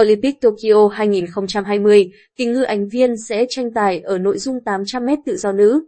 Olympic Tokyo 2020, kỳ ngư Ánh Viên sẽ tranh tài ở nội dung 800m tự do nữ.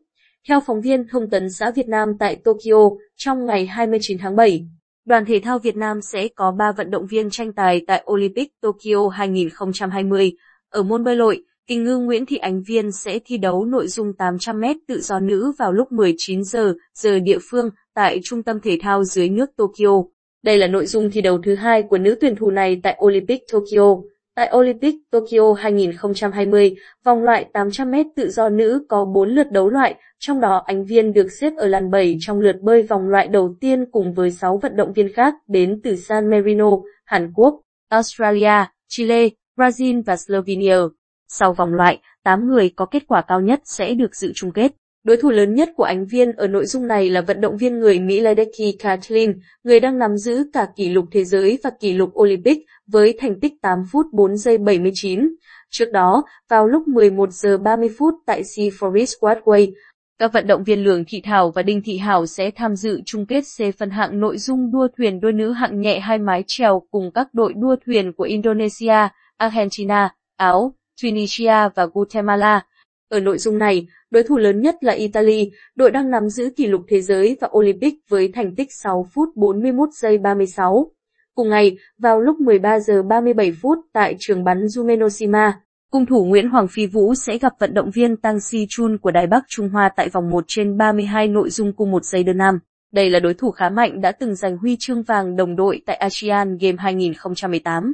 Theo phóng viên thông tấn xã Việt Nam tại Tokyo, trong ngày 29 tháng 7, đoàn thể thao Việt Nam sẽ có 3 vận động viên tranh tài tại Olympic Tokyo 2020. Ở môn bơi lội, kỳ ngư Nguyễn Thị Ánh Viên sẽ thi đấu nội dung 800m tự do nữ vào lúc 19 giờ giờ địa phương tại Trung tâm Thể thao dưới nước Tokyo. Đây là nội dung thi đấu thứ hai của nữ tuyển thủ này tại Olympic Tokyo. Tại Olympic Tokyo 2020, vòng loại 800m tự do nữ có 4 lượt đấu loại, trong đó Ánh Viên được xếp ở làn 7 trong lượt bơi vòng loại đầu tiên cùng với 6 vận động viên khác đến từ San Marino, Hàn Quốc, Australia, Chile, Brazil và Slovenia. Sau vòng loại, 8 người có kết quả cao nhất sẽ được dự chung kết. Đối thủ lớn nhất của Ánh Viên ở nội dung này là vận động viên người Mỹ Ledecky Kathleen, người đang nắm giữ cả kỷ lục thế giới và kỷ lục Olympic với thành tích 8 phút 4 giây 79. Trước đó, vào lúc 11 giờ 30 phút tại Sea Forest Quadway, các vận động viên Lường Thị Thảo và Đinh Thị Hảo sẽ tham dự chung kết C phân hạng nội dung đua thuyền đôi nữ hạng nhẹ hai mái chèo cùng các đội đua thuyền của Indonesia, Argentina, Áo, Tunisia và Guatemala. Ở nội dung này, đối thủ lớn nhất là Italy, đội đang nắm giữ kỷ lục thế giới và Olympic với thành tích 6 phút 41 giây 36. Cùng ngày, vào lúc 13 giờ 37 phút tại trường bắn Jumenoshima, cung thủ Nguyễn Hoàng Phi Vũ sẽ gặp vận động viên Tang Si Chun của Đài Bắc Trung Hoa tại vòng 1 trên 32 nội dung cung một giây đơn nam. Đây là đối thủ khá mạnh đã từng giành huy chương vàng đồng đội tại ASEAN Game 2018.